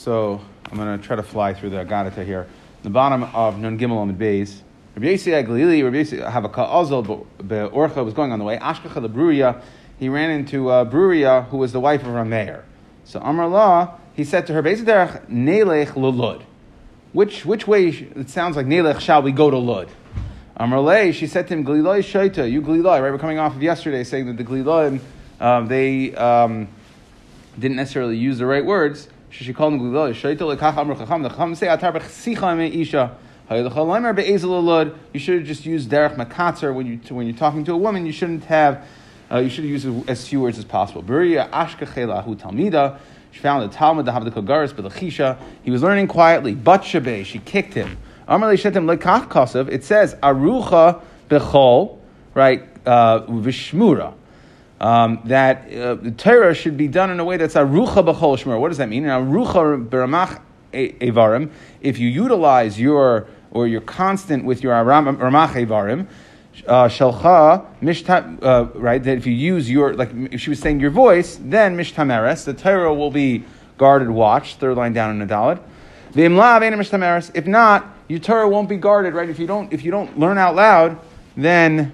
So I'm going to try to fly through the Agadata here. The bottom of Nun Gimel Amid Beis. Rabbi Yossi Aglili, Rabbi Yossi Havaka Azal, but Orcha was going on the way. Ashkacha the Bruria, he ran into uh, Bruria, who was the wife of Rameir. So Amar Allah, he said to her, Bezderach Nelech Lulud. Which, which way, it sounds like Nelech shall we go to Lud? Amar she said to him, Gliloi Shaita, you Gliloi, right? We're coming off of yesterday saying that the Gliloi, um, they um, didn't necessarily use the right words. She called him Gliloi Shaita, lekach Amr Chacham, the Chacham say, Atar Bechsicha Isha. You should have just used derech makatzer when you when you're talking to a woman. You shouldn't have. Uh, you should use as few words as possible. Bruria ashkachelahu talmida. She found the Talmud the Havdika Garis Belachisha. He was learning quietly. Batshabe, she kicked him. Amar shetim lekach kasav. It says arucha bechol, right? Uh, vishmura. Um, that uh, the Torah should be done in a way that's arucha bechol shmur. What does that mean? Arucha beramach evarim. If you utilize your or you're constant with your Ramach Evarim, uh, Shalcha, Mishta, uh, right, that if you use your, like if she was saying your voice, then Mishtameres, the Torah will be guarded, watched, third line down in the Dalit. If not, your Torah won't be guarded, right? If you don't, if you don't learn out loud, then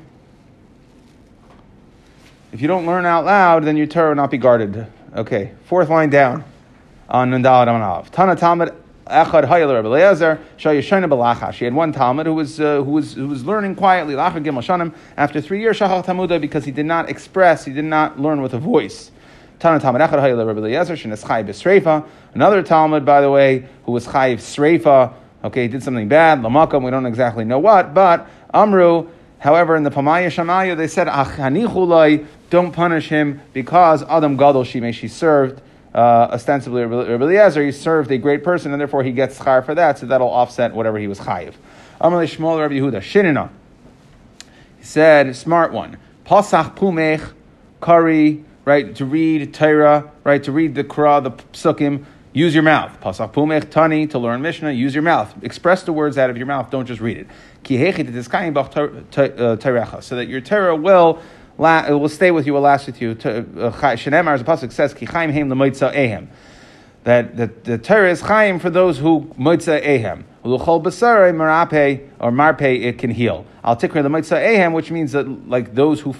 if you don't learn out loud, then your Torah will not be guarded. Okay, fourth line down on Nundalat Amanav. Tana Talmud Echad Hayel Rabbi Eliezer Shayashana Balacha. She had one Talmud who was uh, who was who was learning quietly Lacha Gimel Shanim after three years Shachal Tamuda because he did not express, he did not learn with a voice. Tana Talmud Echad Hayel Rabbi Eliezer Shenes Chay B'Sreifa. Another Talmud, by the way, who was Chay Sreifa. Okay, he did something bad. Lamakam, we don't exactly know what, but Amru. However, in the Pamaya Shamaya, they said, Achanichulai, don't punish him because Adam Gadol Shimei, she served uh, ostensibly Rabbi Eliezer, he served a great person, and therefore he gets chayv for that, so that'll offset whatever he was chayiv. Amalei Shmuel Rabbi Yehuda Shinina. He said, smart one. Pasach pumech kari, right? To read Torah, right? To read the Kra, the Psukim, Use your mouth. Pasach pumech tani to learn Mishnah. Use your mouth. Express the words out of your mouth. Don't just read it. Uh, so that your Torah will it will stay with you, will last with you. Shenemar, as the pasuk says, "Ki chaim heim lemoitza ehem." That the, the Torah is chaim for those who moitza ehem. Uluchol basare marape or marpe it can heal. Al tikra lemoitza ehem, which means that like those who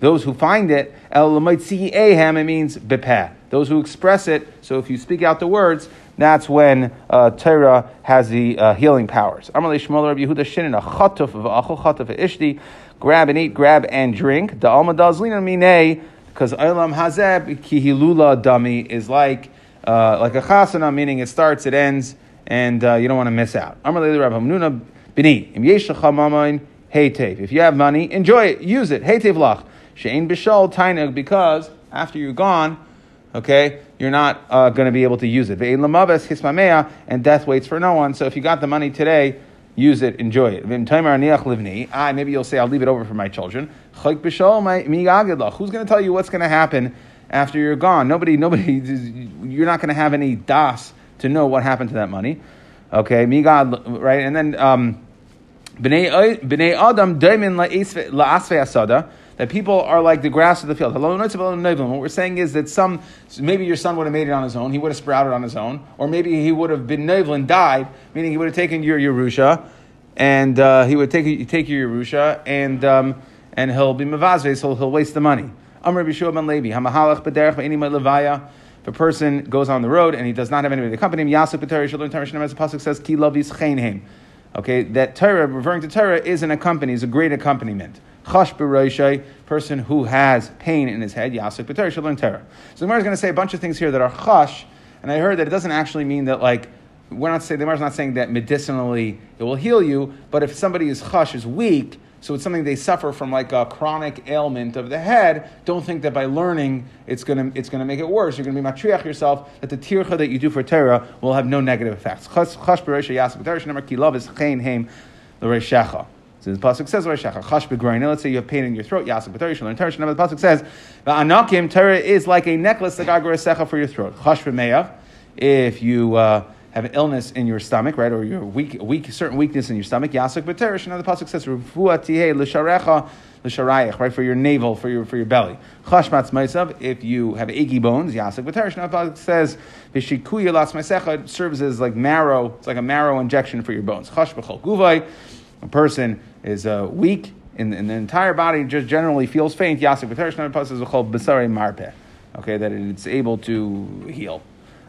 those who find it el lemoitzi ehem, it means bepeh. Those who express it. So if you speak out the words, that's when uh, Torah has the uh, healing powers. Amalei Shmuel Rabbi Yehuda Shinin a chatuf of achol chatuf of ishti grab and eat, grab and drink. The alma dazlina mine, because olam hazeb kihilula dami is like uh, like a chasana, meaning it starts, it ends, and uh, you don't want to miss out. If you have money, enjoy it, use it. Hey lach. Shein bishal tainug, because after you're gone, okay, you're not uh, going to be able to use it. And death waits for no one. So if you got the money today, use it, enjoy it. Ah, maybe you'll say, I'll leave it over for my children. Who's going to tell you what's going to happen after you're gone? Nobody, nobody, you're not going to have any das to know what happened to that money. Okay, migad, right? And then, um, b'nei adam daimin asada, that people are like the grass of the field. What we're saying is that some, maybe your son would have made it on his own, he would have sprouted on his own, or maybe he would have been nevil and died, meaning he would have taken your Yerusha, and uh, he would take, take your Yerusha, and, um, and he'll be mavazve, so he'll waste the money. Ben Levi. If a person goes on the road and he does not have anybody to accompany him, Yasuk b'terei shalom tarishim, as the pasuk says, ki lavis cheinheim. Okay, that Torah, referring to Torah, is an accompaniment, is a great accompaniment. Chash b'roishay, person who has pain in his head, yasuk b'terah, should learn Torah. So the Gemara is going to say a bunch of things here that are chash, and I heard that it doesn't actually mean that like, we're not saying, the Gemara is not saying that medicinally it will heal you, but if somebody is chash, is weak, so it's something they suffer from like a chronic ailment of the head. Don't think that by learning it's gonna it's gonna make it worse. You're gonna be matriach yourself that the tircha that you do for Torah will have no negative effects. Chash b'reisha yasuk b'terah, number kilav is chein heim l'reishecha. So the pasuk says, "Chash Let's say you have pain in your throat. Yasik b'Torah. You learn. The pasuk says, "Anakim Torah is like a necklace that secha for your throat." Chash b'Meyav. If you uh, have an illness in your stomach, right, or you're weak, weak, certain weakness in your stomach, Yasik b'Torah. the pasuk says, "Refuah tihei l'sharecha l'sharayich, right, for your navel, for your for your belly. Chashmatz meisav, if you have achy bones, yasik v'terish. Now, it says v'shikuya las meisecha serves as like marrow. It's like a marrow injection for your bones. Chash b'chol guvay, a person is uh, weak in, in, the entire body, just generally feels faint. Yasik it says v'chol b'sarei marpeh. Okay, that it's able to heal.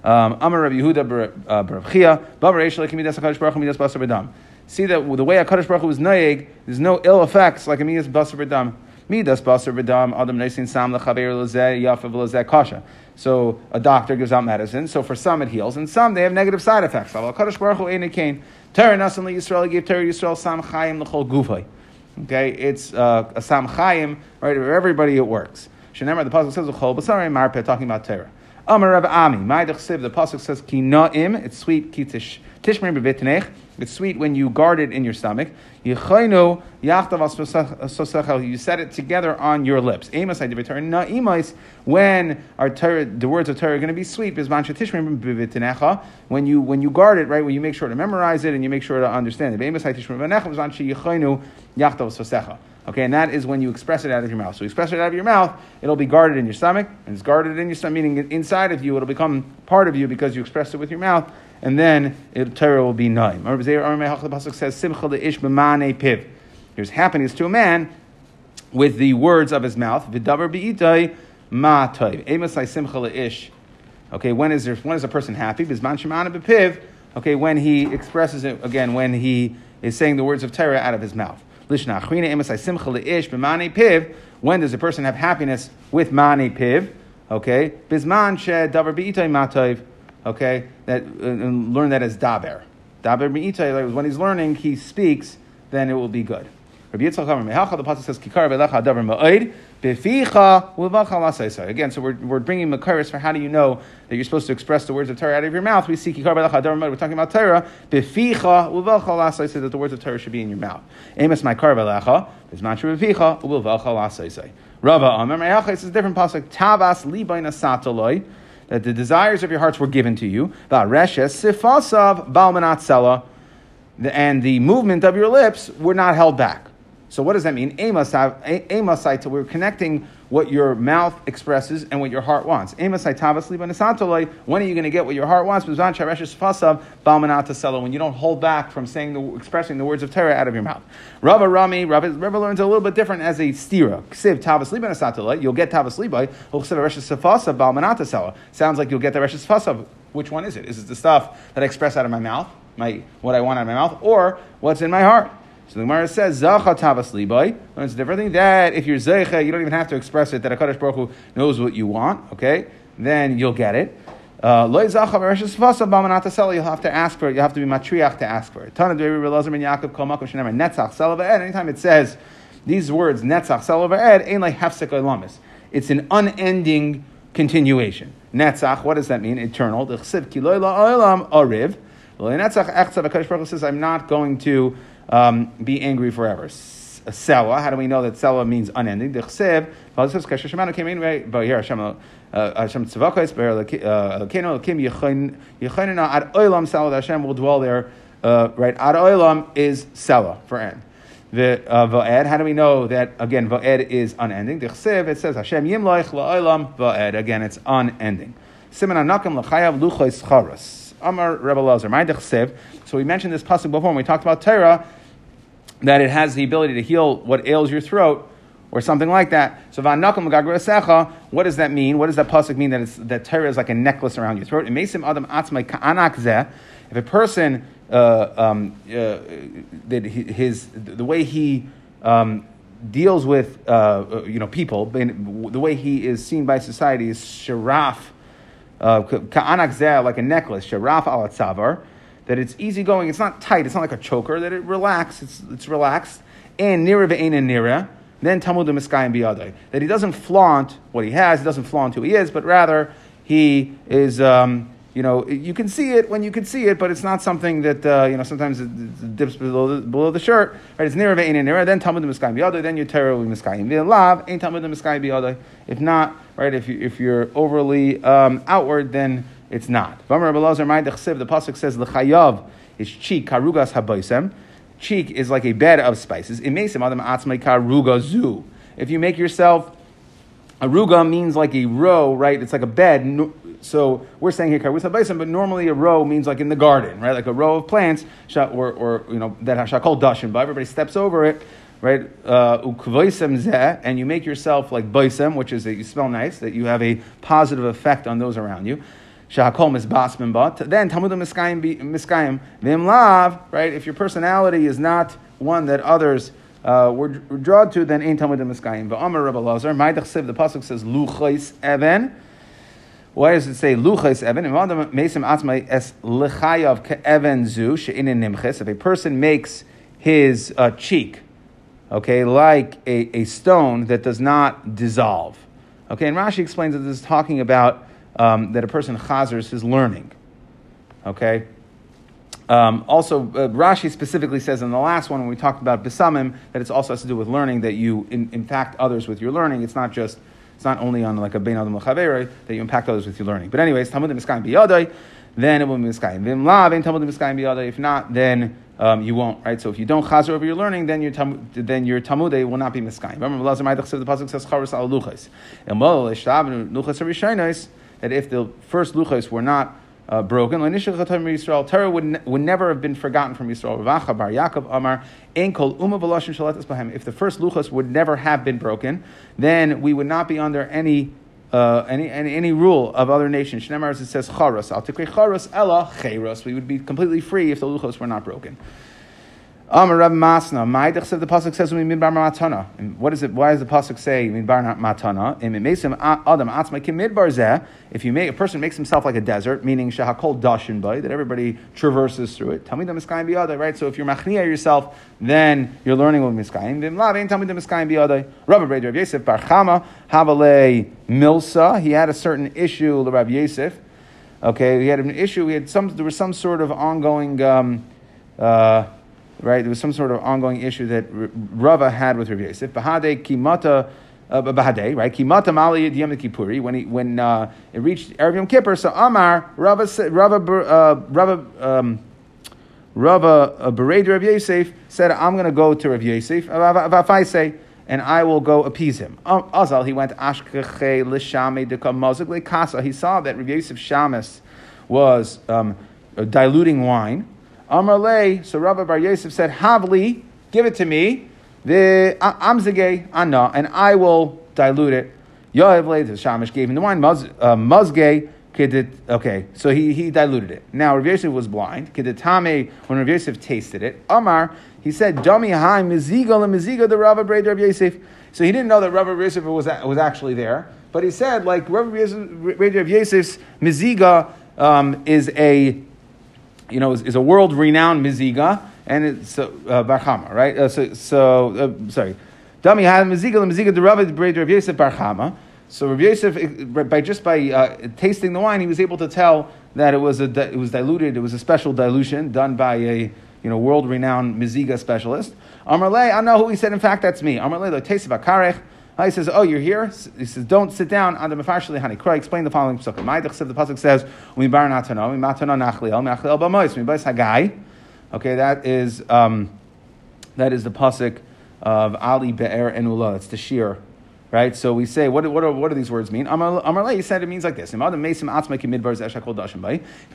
Um, Amar Rabbi Yehuda Bar Chia, Bavar Eish Lekim Midas Hakadosh Baruch Midas Basar B'Dam see that the way HaKadosh Baruch Hu was naeg, there's no ill effects like midas basar v'dam. Midas basar v'dam, adam neisin sam lechaber lezeh, yafav lezeh kasha. So a doctor gives out medicine. So for some it heals, and some they have negative side effects. HaKadosh Baruch Hu kain. Terah nasan Yisrael gave Terah Yisrael sam chayim l'chol gufay. Okay, it's uh, a sam chayim, right? For everybody it works. Shenemar, the pasuk says l'chol b'sarei marpeh, talking about Terah. Amar Rav Ami, Ma'idach Siv, the pasuk says ki na'im, it's sweet, ki it's sweet when you guard it in your stomach. You set it together on your lips. When our Torah, the words of Torah are going to be sweet, when you when you guard it, right, when you make sure to memorize it and you make sure to understand it. Okay, and that is when you express it out of your mouth. So you express it out of your mouth, it'll be guarded in your stomach, and it's guarded in your stomach, meaning inside of you, it'll become part of you because you express it with your mouth, and then it, Torah will be naim. The pasuk says, "Simcha leish piv." There's happiness to a man with the words of his mouth. V'davar be'itai ma toiv. Simcha. Okay, when is there? When is a person happy? Bizman shemana bepiv. Okay, when he expresses it again, when he is saying the words of Torah out of his mouth. Lishna achrina simcha b'mani piv. When does a person have happiness with mani piv? Okay, bizman she davar be'itai ma toiv okay, that, and learn that as daber. Daber mi'itay, when he's learning, he speaks, then it will be good. Rabbi Yitzchak Amar Mehacha, the pasuk says, Kikar v'lecha daber ma'oid, beficha u'vachal Again, so we're, we're bringing Makaris for how do you know that you're supposed to express the words of Torah out of your mouth. We see Kikar v'lecha daber ma'oid, we're talking about Torah, beficha u'vachal that the words of Torah should be in your mouth. Amos ma'kar v'lecha, bizmanchu beficha u'vachal Rava Amar Mehacha, it's a different pasuk, Tavas libayna satoloi, that the desires of your hearts were given to you. And the movement of your lips were not held back. So what does that mean? Amos, we're connecting what your mouth expresses and what your heart wants. When are you going to get what your heart wants? When you don't hold back from saying the, expressing the words of Torah out of your mouth. Rabba Rami, Rabba, Rabba learns a little bit different as a stira. You'll get tavas libay. Sounds like you'll get the reshes fasav. Which one is it? Is it the stuff that I express out of my mouth, my what I want out of my mouth, or what's in my heart? So the Gemara says, Zacha tavas libay. It's a different thing. That if you're Zeicha, you don't even have to express it, that a Kaddish Baruch Hu knows what you want, okay? Then you'll get it. Uh, You'll have to ask for it. You have to be matriach to ask for it. Anytime it says these words, netzach selava ed, ain't like hefsek olamis. It's an unending continuation. Netzach, what does that mean? Eternal. The chesiv ki loy la'olam ariv. Loy netzach says, I'm not going to um, be angry forever. Sewa, how do we know that Sewa means unending? The Chsev, Kasher Shemanu came in right, but here Hashem uh, Hashem Tzavakos, Elkeinu Elkim Yechanina Ad Oilam Sewa, Hashem will dwell there, uh, right? Ad Oilam is Sewa for end. The uh, how do we know that, again, Va'ed is unending? The Chsev, it says Hashem Yimloich La'olam Va'ed, again, it's unending. Simen Anakam L'chayav Luchos Charas. Amar Rebbe Lazar, my Chsev. So we mentioned this pasuk before when we talked about Torah that it has the ability to heal what ails your throat or something like that. So what does that mean? What does that pasuk mean that it's, that Torah is like a necklace around your throat? It makes him adam atzmai ka'anak If a person uh, um, uh, that his the way he um, deals with uh, you know people, the way he is seen by society is sharaf, uh, like a necklace, sharaf al tzavar that it's easygoing, it's not tight, it's not like a choker, that it relaxes, it's, it's relaxed. And nira ve'ena nira, then tamud miskayim biyadai. That he doesn't flaunt what he has, he doesn't flaunt who he is, but rather he is, um, you know, you can see it when you can see it, but it's not something that, uh, you know, sometimes it, dips below the, below the shirt. Right? It's nira ve'ena nira, then tamud miskayim biyadai, then you're terribly miskayim v'lav, ain't tamud miskayim biyadai. If not, right, if, you, if you're overly um, outward, then it's not. The pasuk says l'chayav is chi karugas habaisem. cheek is like a bed of spices. If you make yourself a ruga means like a row, right? It's like a bed. So we're saying here karusa baisim, but normally a row means like in the garden, right? Like a row of plants, or, or you know that shakol dashin, but everybody steps over it, right? Uh, and you make yourself like baisem, which is that you smell nice, that you have a positive effect on those around you. Shahakol misbasmin but then Talmud miskayim vim lav, right? If your personality is not one that others uh, were, were drawn to, then ain't Talmud miskayim. But Amar Rabbi Lazar, the pasuk says luchais even. Why does it say luchais even? Mesim atzmai es lechayav ke'even zu she'inin nimches. If a person makes his uh, cheek, okay, like a, a stone that does not dissolve. Okay, and Rashi explains that this is talking about um, that a person chazers his learning. Okay? Um, also, uh, Rashi specifically says in the last one when we talked about bisamim that it also has to do with learning that you in, impact others with your learning. It's not just it's not only on like a bein adam that you impact others with your learning. But anyways, talmud miskayim biyadai, then it will be miskayim. Vim lav talmud miskayim biyadai. If not, then um, you won't, right? So if you don't chazer over your learning, then your tam, then your tamude will not be miskayim. Remember, the pasuk says charas al luchas that if the first luchos were not uh, broken, Yisrael, Torah would, would never have been forgotten from Yisrael. Ravacha bar Yaakov Amar, If the first luchos would never have been broken, then we would not be under any uh, any, any, any rule of other nations. Shnemar, it says, charos, al tikre charos ella. We would be completely free if the luchos were not broken. Amar Rav Masna, Ma'idach said the pasuk says midbar matana. And what is it? Why does the pasuk say midbar matana? And it makes him adam atzma midbar. If you make a person makes himself like a desert, meaning shahakol dashin bay, that everybody traverses through it. Tell me the miskayim biyadai, right? So if you're machniya yourself, then you're learning with miskayim. Vim lavin, tell me the miskayim biyadai. Rabbi Breder Rav Yosef Bar Chama Havale Milsa. He had a certain issue, the Rav Yosef. Okay, he had an issue. He had some. There was some sort of ongoing. Um, uh, right? There was some sort of ongoing issue that Rava had with Rav Yosef. Bahade kimata. Uh, Bahade, right? Kimata Mali Yom Kippuri. When he when uh, it reached Erev Yom Kippur, so Amar Rava Rava uh, Rava um, Rava uh, Rav Yosef said, "I'm going to go to Rav Yosef. I say." And I will go appease him. Azal, he went Ashkeche Lishame Dekam Mozik Kasa. He saw that Rav Yosef Shamas was um, diluting wine. Amar so Rabbi Bar Yosef said, Havli, give it to me, the Amzage Anna, and I will dilute it. Yoav the Shamish gave him the wine, Muzge, uh, okay, so he, he diluted it. Now, Rav Yosef was blind. Kedetame, when Rav Yosef tasted it, Amar, he said, Dami Hai, Miziga, and Miziga, the Rabbi Rav Yosef. So he didn't know that Rabbi Yosef was, was actually there, but he said, like, Rabbi Yosef's Miziga um, is a you know, is, is a world renowned miziga, and it's uh, right? Uh, so, so uh, sorry. Dami had miziga, the miziga the Rav Rav Yosef barchama. So Yosef, by just by uh, tasting the wine, he was able to tell that it was a it was diluted. It was a special dilution done by a you know world renowned miziga specialist. Amarle, I know who he said. In fact, that's me. Amarle lo taste of karech. He says, "Oh, you're here." He says, "Don't sit down." On the mefarshli hani kra, explain the following pasuk. Ma'idach said the pasuk says, "We bar natano, we matano nachliel, nachliel b'mois, we b'is hagai." Okay, that is um, that is the pasuk of Ali Be'er Enula. It's the shir, right? So we say, what, what, what do these words mean? Amar he said it means like this. If a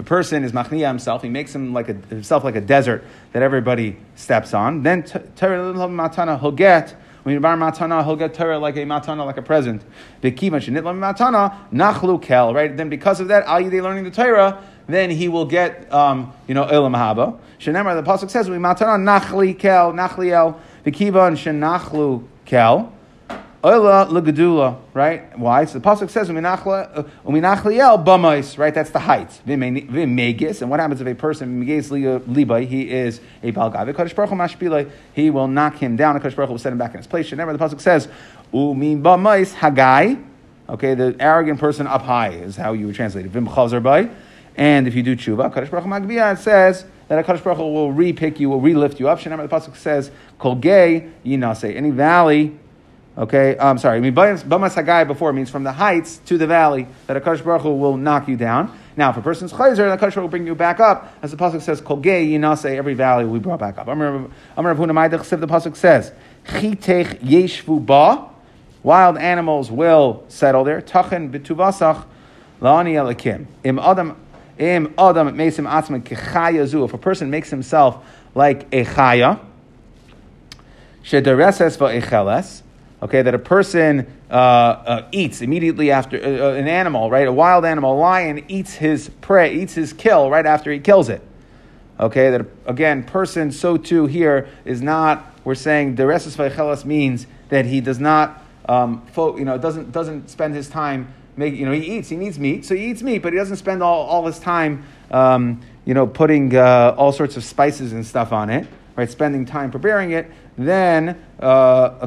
person is machniya himself, he makes him like a, himself like a desert that everybody steps on, then matana he'll get when you bar matana, he'll get Torah like a matana, like a present. Matana nachlu kel. Right. Then because of that, al learning the Torah, then he will get um, you know ilam haba. Shenemar the pasuk says we matana nachli kel nachliel bekiva and shenachlu kel. Oila legadula, right? Why? So the pasuk says uh, uminachliel bamais, right? That's the height. Vimegis, and what happens if a person megis uh, libay? He is a balgav. Kadosh baruch. He will knock him down. Kadosh baruch will set him back in his place. Never the pasuk says umin bamais hagai. Okay, the arrogant person up high is how you would translate it. Bay. And if you do tshuva, Kadosh baruch magbiyah says that a baruch will re-pick you, will re-lift you up. Shenemar the pasuk says kol gay yinase. Any valley Okay, I'm sorry. I mean, Bamas Hagai before means from the heights to the valley that a Baruch Hu will knock you down. Now, if a person's chayzer, the Kaddish will bring you back up, as the pasuk says, "Kol gei yinase." Every valley will be brought back up. Going to The pasuk says, "Chitech yeshvu ba." Wild animals will settle there. Tachen betuvasach laani elakim. Im adam im adam mesim atzma kechaya If a person makes himself like a chaya, shedereses va'echeles. Okay, that a person uh, uh, eats immediately after uh, uh, an animal, right? A wild animal, a lion eats his prey, eats his kill right after he kills it. Okay, that again, person so too here is not. We're saying dereses va'echeles means that he does not um, fo- you know, doesn't, doesn't spend his time make, you know, he eats, he needs meat, so he eats meat, but he doesn't spend all, all his time, um, you know, putting uh, all sorts of spices and stuff on it, right, spending time preparing it, then, uh,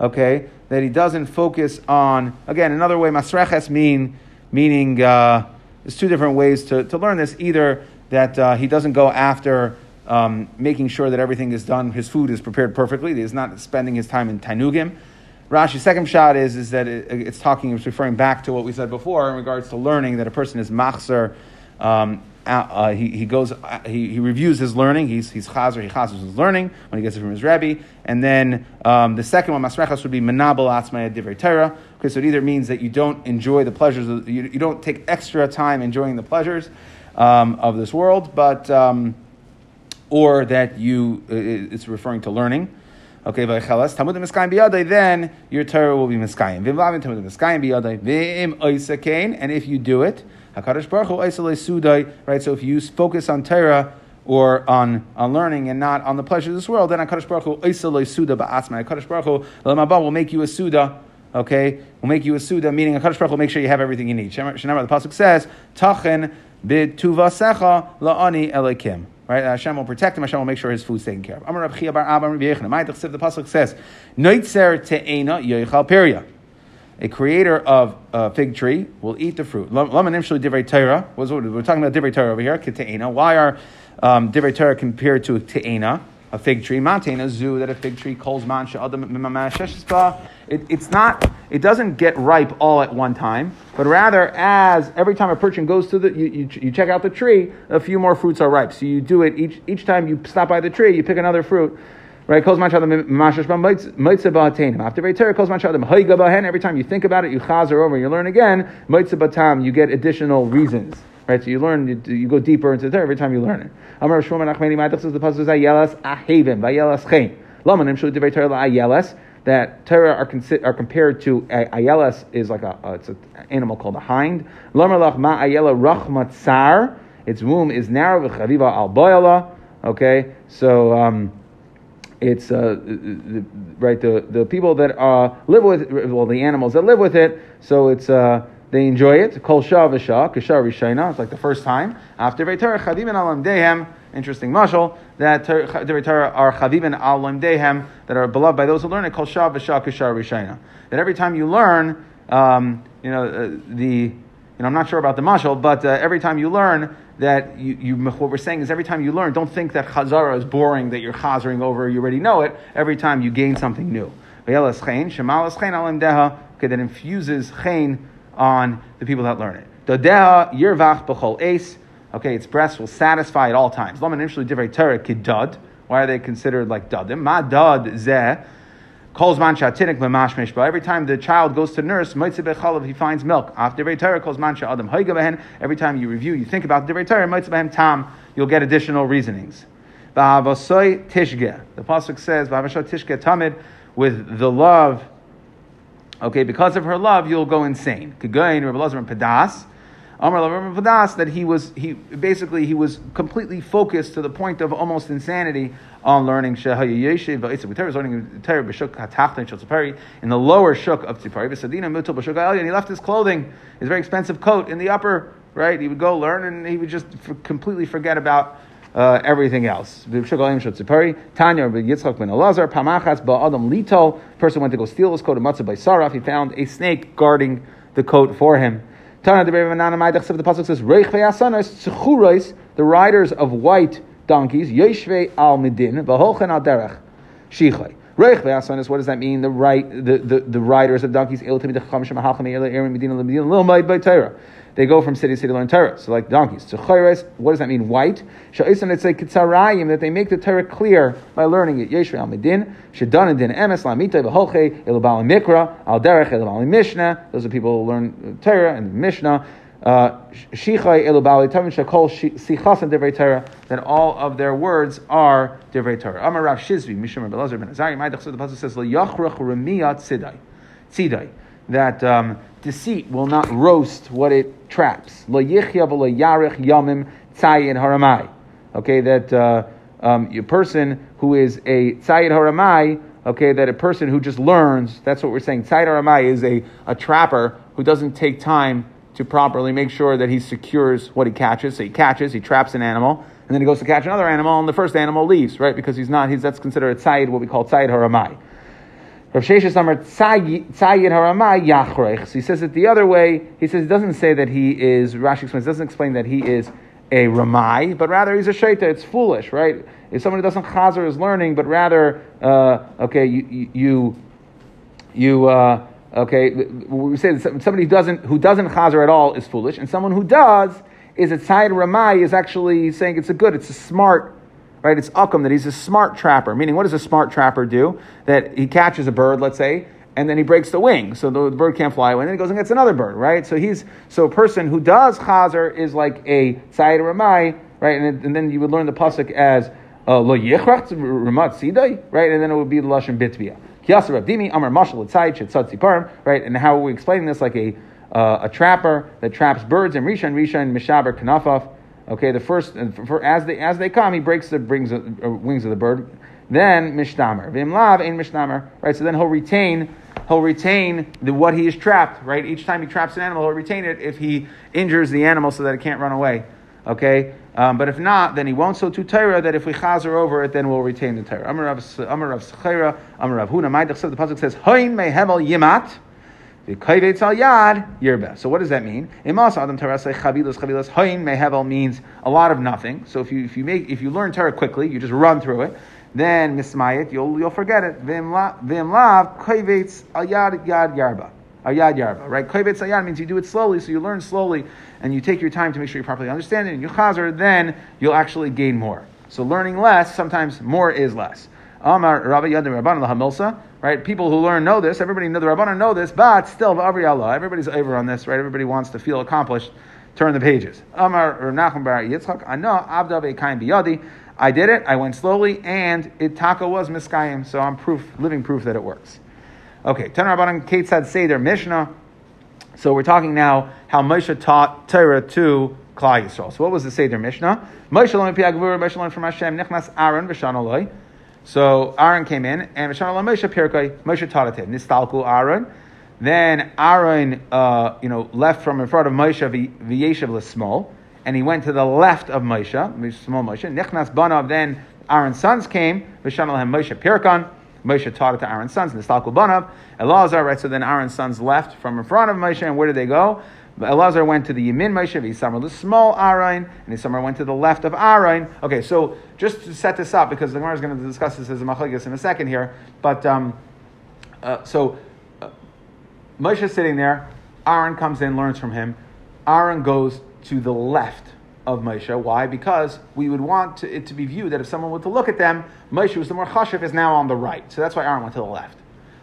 okay, that he doesn't focus on, again, another way, masreches mean, meaning, uh, there's two different ways to, to learn this. Either that uh, he doesn't go after um, making sure that everything is done, his food is prepared perfectly. He's not spending his time in Tanugim. Rashi's second shot is, is that it, it's talking, it's referring back to what we said before in regards to learning that a person is machzer. Um, uh, he, he goes, uh, he, he reviews his learning. He's, he's chazer, he chazers his learning when he gets it from his rabbi. And then um, the second one, masrechas, would be menabel atzmaya divrei Torah. Okay, so it either means that you don't enjoy the pleasures, of, you, you don't take extra time enjoying the pleasures um, of this world, but um, or that you it's referring to learning. Okay, v'chelas tamud miskayim biyadai, then your Torah will be miskayim. V'lavin tamud miskayim biyadai v'im oisakein, and if you do it, hakadosh baruch hu right? So if you focus on Torah or on, on learning and not on the pleasure of this world, then hakadosh baruch hu suda ba'asma. Hakadosh baruch hu will make you a suda. Okay, will make you a suda, meaning a Baruch will make sure you have everything you need. Shemar, the pasuk says, "Tachen b'tuvasecha la'ani elikim." Right? Uh, Hashem will protect him. Hashem will make sure his food's taken care of. Amar Rab Chia Bar Abba Rabbi The pasuk says, "Noitzer te'ena yoichal peria." A creator of a fig tree will eat the fruit. We're talking about divrei Torah over here. Why are um, divrei Torah compared to te'ena? a fig tree. Mantena zu that a fig tree calls mancha it, It's not. It doesn't get ripe all at one time, but rather as every time a person goes to the, you, you, you check out the tree, a few more fruits are ripe. So you do it each each time you stop by the tree, you pick another fruit. Right, calls mancha After very Torah calls mancha Every time you think about it, you chazer over, you learn again. You get additional reasons. Right, so you learn, you, you go deeper into the Torah every time you learn it. Amar Shmuel Nachmani Ma'atach says the pasuk says Ayelas Ahavim Vayelas Chen. Lama Nimshu Divrei Torah Ayelas that Torah are, consi- are compared to Ayelas is like a it's an animal called a hind. Lama Lach Ma Ayela Rachmat Tsar. Its womb is narrow v'chaviva al boyala. Okay, so. Um, it's uh, right the, the people that uh, live with well the animals that live with it so it's uh, they enjoy it. Kol rishayna. It's like the first time. After Veitar, chavim alam dehem. Interesting mashal that Veitar are chavim alam dehem that are beloved by those who learn it. Kol shah v'shah, kashar rishayna. That every time you learn, um, you know uh, the. You know, I'm not sure about the mashal, but uh, every time you learn that you, you, what we're saying is every time you learn, don't think that chazara is boring, that you're chazering over, you already know it. Every time you gain something new. Okay, that infuses chain on the people that learn it. Okay, its breast will satisfy at all times. Why are they considered like dadim? Ma dad zeh. Calls man shatinik memashmish. But every time the child goes to nurse, mitzvah bechalav, he finds milk. After divrei Torah, calls man adam behen. Every time you review, you think about divrei Torah, mitzvah behem tam, you'll get additional reasonings. Ba'avasoy tishge. The pasuk says, ba'avashoy tishge tamid, with the love Okay, because of her love, you'll go insane. Kagain, Rabbi Padas. That he was he basically he was completely focused to the point of almost insanity on learning learning in the lower shuk of Tzipari and he left his clothing, his very expensive coat in the upper right. He would go learn and he would just completely forget about uh, everything else. Tanya Yitzchak ben Elazar, Pamachas ba'adam lito. Person went to go steal his coat of matzah by Saraf. He found a snake guarding the coat for him. Tanya the the pasuk says, Reich ve'asanos the riders of white donkeys, Yeshve al midin, v'holchen al derech, shichai. Reich Be'asanis, what does that mean? The right, the, the, the riders of donkeys, they go from city to city learn Torah. So like donkeys. So chayres, what does that mean? White. Sha'isan, it's like kitzarayim, that they make the Torah clear by learning it. Yeshua al medin, shedan din emes, lamita v'holche, elubal mikra, al derech, elubal mishnah. Those are people who learn Torah and Mishnah. Uh, Shichai elubali tavin shakol sichas and divrei Torah. That all of their words are divrei Torah. Amar Rav Shizvi, Mishum Rabbi ben Azari. My the pasuk says, "Liyachrach remiyat tzidai." Tzidai. That um, deceit will not roast what it traps. Okay, that uh, um, a person who is a tzayin haramai, okay, that a person who just learns, that's what we're saying. Tzayin haramai is a, a trapper who doesn't take time to properly make sure that he secures what he catches. So he catches, he traps an animal, and then he goes to catch another animal, and the first animal leaves, right? Because he's not, he's, that's considered a tzayid, what we call tzayid haramai. Rav Sheshes Amar Tzayid Haramai Yachrech. So he says it the other way. He says it doesn't say that he is, Rashi explains, doesn't explain that he is a Ramai, but rather he's a Shaita. It's foolish, right? If someone who doesn't chazer is learning, but rather, uh, okay, you, you, you uh, okay, we say somebody who doesn't, who doesn't chazer at all is foolish, and someone who does is a Tzayid Ramai is actually saying it's a good, it's a smart right? It's Akam that he's a smart trapper. Meaning, what does a smart trapper do? That he catches a bird, let's say, and then he breaks the wing, so the, bird can't fly away. And then he goes and gets another bird, right? So he's so a person who does chazer is like a Sayyid Ramai, right? And, and, then you would learn the pasuk as uh, lo yichrach ramat sidai, right? And then it would be the lashon bitbia. Kiyasar Rabdimi Amar Mashal Tzayit Shetzat Ziparim, right? And how are we explaining this like a uh, a trapper that traps birds and Rishan Rishan Mishaber Kanafaf Okay, the first for, as they as they come, he breaks the brings uh, wings of the bird. Then mishtamer v'imlav ein mishtamer. Right, so then he'll retain he'll retain the, what he is trapped. Right, each time he traps an animal, he'll retain it if he injures the animal so that it can't run away. Okay, um, but if not, then he won't. So to Torah that if we chazer over it, then we'll retain the Torah. Amar Rav Sechera, Amar Rav Huna. My the pasuk says, "Hoin mehevel yimat." So what does that mean? mehevel means a lot of nothing. So if you if you make if you learn Torah quickly, you just run through it. Then mismayit, you'll you'll forget it. Vim lav kaivetz al yad yad yarba. Ayad yarba, right? Kovetz ayad means you do it slowly, so you learn slowly, and you take your time to make sure you properly understand it, and you chazer, then you'll actually gain more. So learning less, sometimes more is less. Amar Rabbi Yadim Rabban Lahamilsa, right? People who learn know this. Everybody know the Rabbanan know this, but still, Avri Allah. Everybody's over on this, right? Everybody wants to feel accomplished. Turn the pages. Amar Nachum Bar Yitzchak. Ano Abdav Ekaim Biyadi. I did it. I went slowly, and it taka was miskayim. So I'm proof, living proof that it works. Okay, Tan Rabbanan Kate said say their Mishnah. So we're talking now how Moshe taught Torah to Klal Yisrael. So what was the Seder Mishnah? Moshe learned from Hashem. Nichnas Aaron v'Shan so Aaron came in, and Moshe Pirkei, Moshe taught it to him. Nistalku Aaron. Then Aaron, uh, you know, left from in front of Moshe v'yeshev l'smol, and he went to the left of Moshe, small Moshe. Nichnas Banav. Then Aaron's sons came. V'shanalahem Moshe Pirkon. Moshe taught it to Aaron's sons. Nistalku Banav. Elazar. Right. So then Aaron's sons left from in front of Moshe, and where did they go? Elazar went to the Yemin Moshe, Yisamar the small Aaron, and Yisamar went to the left of Aaron. Okay, so just to set this up, because the Gemara is going to discuss this as a machlekes in a second here, but um, uh, so uh, Moshe is sitting there, Aaron comes in, learns from him. Aaron goes to the left of Moshe. Why? Because we would want to, it to be viewed that if someone were to look at them, Moshe was the more chashiv is now on the right. So that's why Aaron went to the left.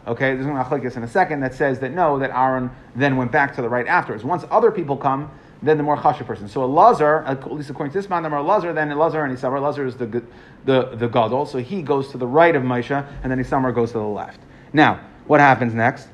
Okay, there's going to be in a second that says that no, that Aaron then went back to the right afterwards. Once other people come, then the more chashiv person. So a Lazar, at least according to this man, the more Lazar, then a Lazar and Isamar. Lazar is the the the gadol, so he goes to the right of Moshe, and then Isamar goes to the left. Now, what happens next?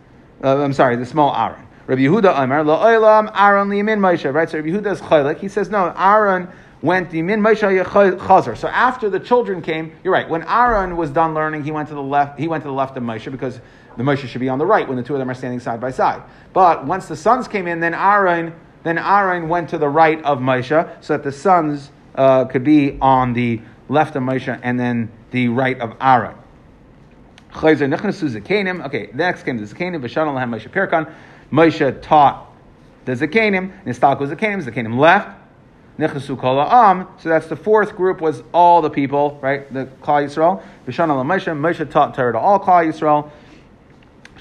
Uh, I'm sorry, the small Aaron. Rabbi Yehuda Omer, La'olam Aaron limin Moshe, right? So Rabbi Yehuda is chaylik. He says, no, Aaron went the min Moshe chazer. So after the children came, you're right. When Aaron was done learning, he went to the left. He went to the left of Moshe because the Moshe should be on the right when the two of them are standing side by side. But once the sons came in, then Aaron, then Aaron went to the right of Moshe, so that the sons uh, could be on the left of Moshe and then the right of Aaron. Okay, next came the Zakanim, V'shanal Moshe Pirkan. Moshe taught the Zakanim, Nistalko Zakanim, Zakanim left. So that's the fourth group was all the people, right? The Klal Yisrael. Moshe. Taught Torah to all Klal Yisrael.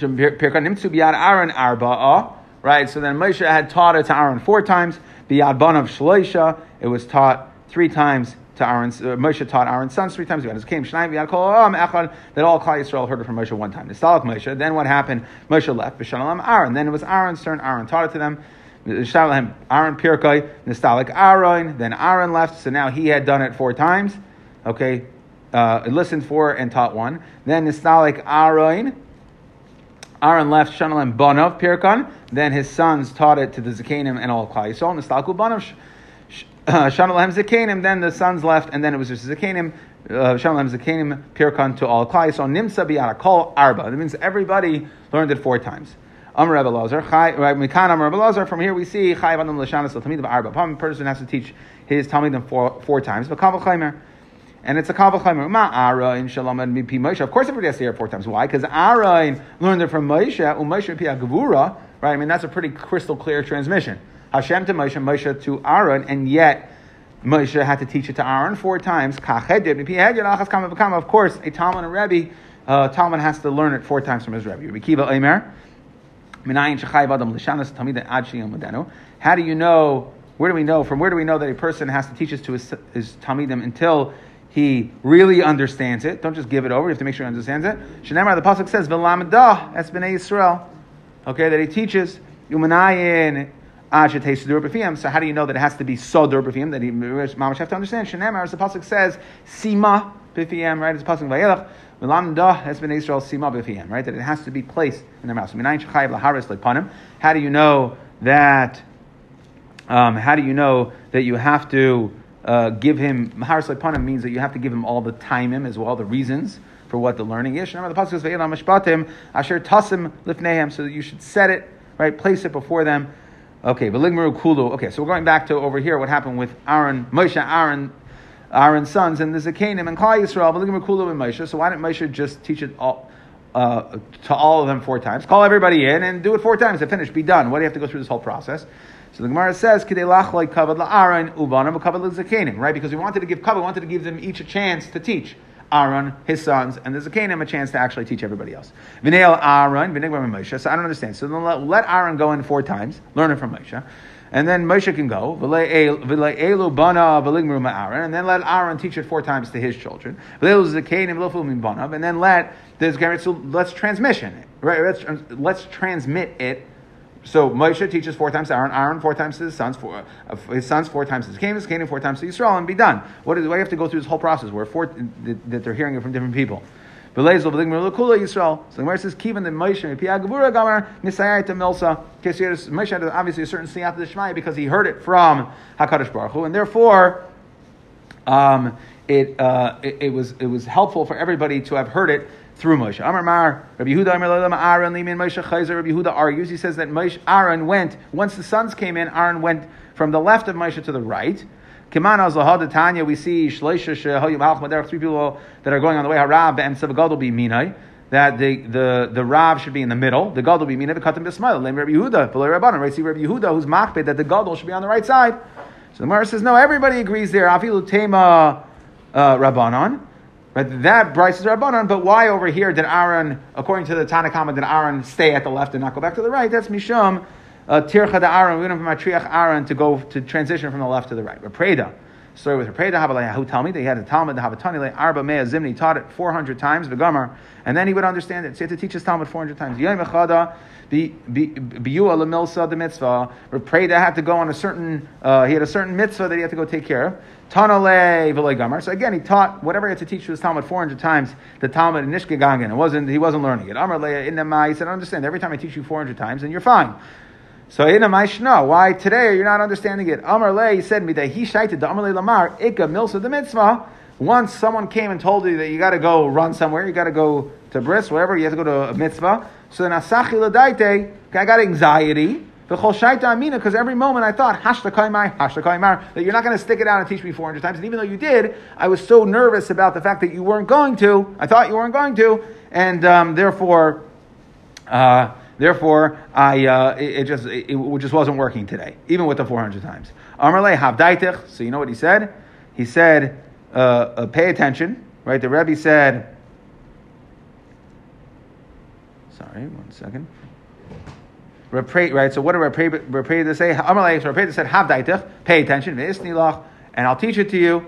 Biyad Aaron. Right. So then Moshe had taught it to Aaron four times. Biyad banav shloisha. It was taught three times to Aaron's, uh, Moshe taught Aaron's sons three times. It came Shnai kol am echad that all Klal Yisrael heard it from Moshe one time. Nistalach Moshe. Then what happened? Moshe left. B'shalom Aaron. Then it was Aaron's turn. Aaron taught it to them. Aaron Pirkai, Nistalik Aaron. Then Aaron left, so now he had done it four times. Okay, uh, listened for and taught one. Then Nistalik Aaron. Aaron left Shanalem Banov Pirkan. Then his sons taught it to the Zakanim and all Klal Yisrael. Nistalku Banov Shanalem Zakanim. Then the sons left, and then it was just Zakanim. Uh, Shanalem Zakanim Pirkan to all Klal Yisrael. Nimsa Biyara Kol Arba. That means everybody learned it four times. Amr Rebbe Lazar, Mikan Amr Rebbe Lazar. From here we see Chayav Adam Lashanas Talmid of Arba. A person has to teach his Talmidim four, four times. But Kaval Chaimer. And it's a Kaval Chaimer. Ma Ara in Shalom and Pi Moshe. Of course, everybody has to hear it four times. Why? Because Ara learned it from Moshe. Moshe Pi Gavura. Right? I mean, that's a pretty crystal clear transmission. Hashem to Moshe, Moshe to Aaron, and yet Moshe had to teach it to Aaron four times. Of course, a Talmud and Rebbe, uh, Talmud has to learn it four times from his Rebbe. How do you know? Where do we know? From where do we know that a person has to teach this to his, his talmidim until he really understands it? Don't just give it over. You have to make sure he understands it. Shemar, the pasuk says, "V'lamadah es b'nei Yisrael." Okay, that he teaches umanayin so how do you know that it has to be sodur b'fiyam? That he mamash have to understand. Shemar, as the pasuk says, sima b'fiyam. Right, it's pasuk vayelach. Lamda has been Israel sima b'fiyam, right? That it has to be placed in their mouth. How do you know that? Um, how do you know that you have to uh, give him Maharis Lepanim means that you have to give him all the timing as well, the reasons for what the learning is. The pasuk says Mishpatim Asher Tasim Lifnehem, so that you should set it right, place it before them. Okay, but Kulu. Okay, so we're going back to over here. What happened with Aaron, Moshe, Aaron Aaron's sons, and a Canaan and Klal Yisrael, but Kulu and Moshe. So why didn't Moshe just teach it all? Uh, to all of them four times. Call everybody in and do it four times. To finish, be done. Why do you have to go through this whole process? So the Gemara says, right? Because we wanted to give we wanted to give them each a chance to teach. Aaron, his sons, and the Zakanim a chance to actually teach everybody else. Aaron, Moshe. So I don't understand. So then let, let Aaron go in four times, learn it from Moshe. And then Moshe can go, and then let Aaron teach it four times to his children. And then let this so let's transmission right? Let's, let's transmit it. So Moshe teaches four times to Aaron, Aaron four times to his sons, four, uh, his sons four times to Canaan, Canaan four times to Yisrael, and be done. What do you have to go through this whole process where four that they're hearing it from different people? So the Gemara says, "Kivan the Moshe pia gavura gamar nisayai to Milsa." Moshe had obviously a certain siyat the Shemai because he heard it from Hakadosh Baruch Hu, and therefore, um, it, uh, it, it was it was helpful for everybody to have heard it through Moshe. Amar Mar, Rabbi Yehuda, Amar Lam Aaron, Limin Moshe Chayzer. Rabbi Yehuda argues. He says that Moshe, Aaron went once the sons came in. Aaron went from the left of Moshe to the right. Kimana Zahad Tanya, we see Shleisha Shehoyu Malch There are three people that are going on the way. Harab and Savagadol be Minai. That the, the, the Rav should be in the middle, the Gadol be Minai, the Katim Bismail, Lem Rabbi Yehuda, Below Rabbanon, right? See Rabbi Yehuda who's Machbed that the Gadol should be on the right side. So the Gemara says, no, everybody agrees there. Afilu Tema uh, Rabbanon. Right, that Bryce is Rabbanon, but why over here did Aaron, according to the Tanakhama, did Aaron stay at the left and not go back to the right? That's Mishum uh, Tircha da Aaron, we went from Matriach Aaron to go to transition from the left to the right. Repreda. Story with Repreda, who tell me that he had a Talmud, the Havatani, like Arba Mea Zimni, taught it 400 times, Begamar, and then he would understand it. So he had to teach his Talmud 400 times. Yom Echada, Biyua Lamilsa, the mitzvah. Repreda had to go on a certain, uh, he had a certain mitzvah that he had to go take care of. Tanale. So again, he taught whatever he had to teach to his Talmud 400 times, the Talmud in Nishkegangen. It wasn't, he wasn't learning it. Amar Leia in the He said, I understand, every time I teach you 400 times, then you're fine. So in a Maishna, why today you're not understanding it? Amar Le said me that he shaited the Amar Lamar Ika Milsa the mitzvah. Once someone came and told you that you got to go run somewhere, you got to go to bris, wherever you have to go to a mitzvah. So then asachi ladaite, I got anxiety. Because every moment I thought, that you're not going to stick it out and teach me 400 times. And even though you did, I was so nervous about the fact that you weren't going to. I thought you weren't going to. And um, therefore, uh, Therefore, I uh, it, just it, it just wasn't working today, even with the 400 times. Amarle havdaitich. So you know what he said? He said, uh, uh, "Pay attention." Right? The Rebbe said. Sorry, one second. Right. So what did Rapeda say? Amarle. So Rapeda said, "Havdaitich." Pay attention. And I'll teach it to you.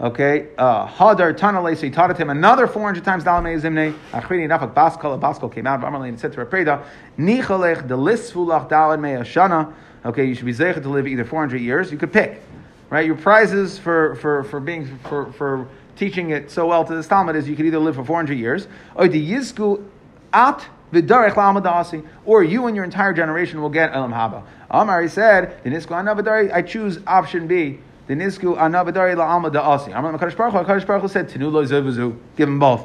Okay, uh, Hadar Tanale, so he taught it to him another 400 times. Dalamei Zimne, Achrini Nafak Baskal, Baskal came out of Amarlane and said to Rapreda, Nichalech, the Lisfulach Dalad Mei Ashana. Okay, you should be Zeichet to live either 400 years. You could pick, right? Your prizes for, for, for being, for, for teaching it so well to the Talmud is you could either live for 400 years, or the Yizku At or you and your entire generation will get Elam Haba. Amar, he said, I choose option B the nizku anavadari la'alma da'asi. Amar Makadosh Baruch Hu, Makadosh Baruch Hu said, Tenu lo zevuzu, give them both.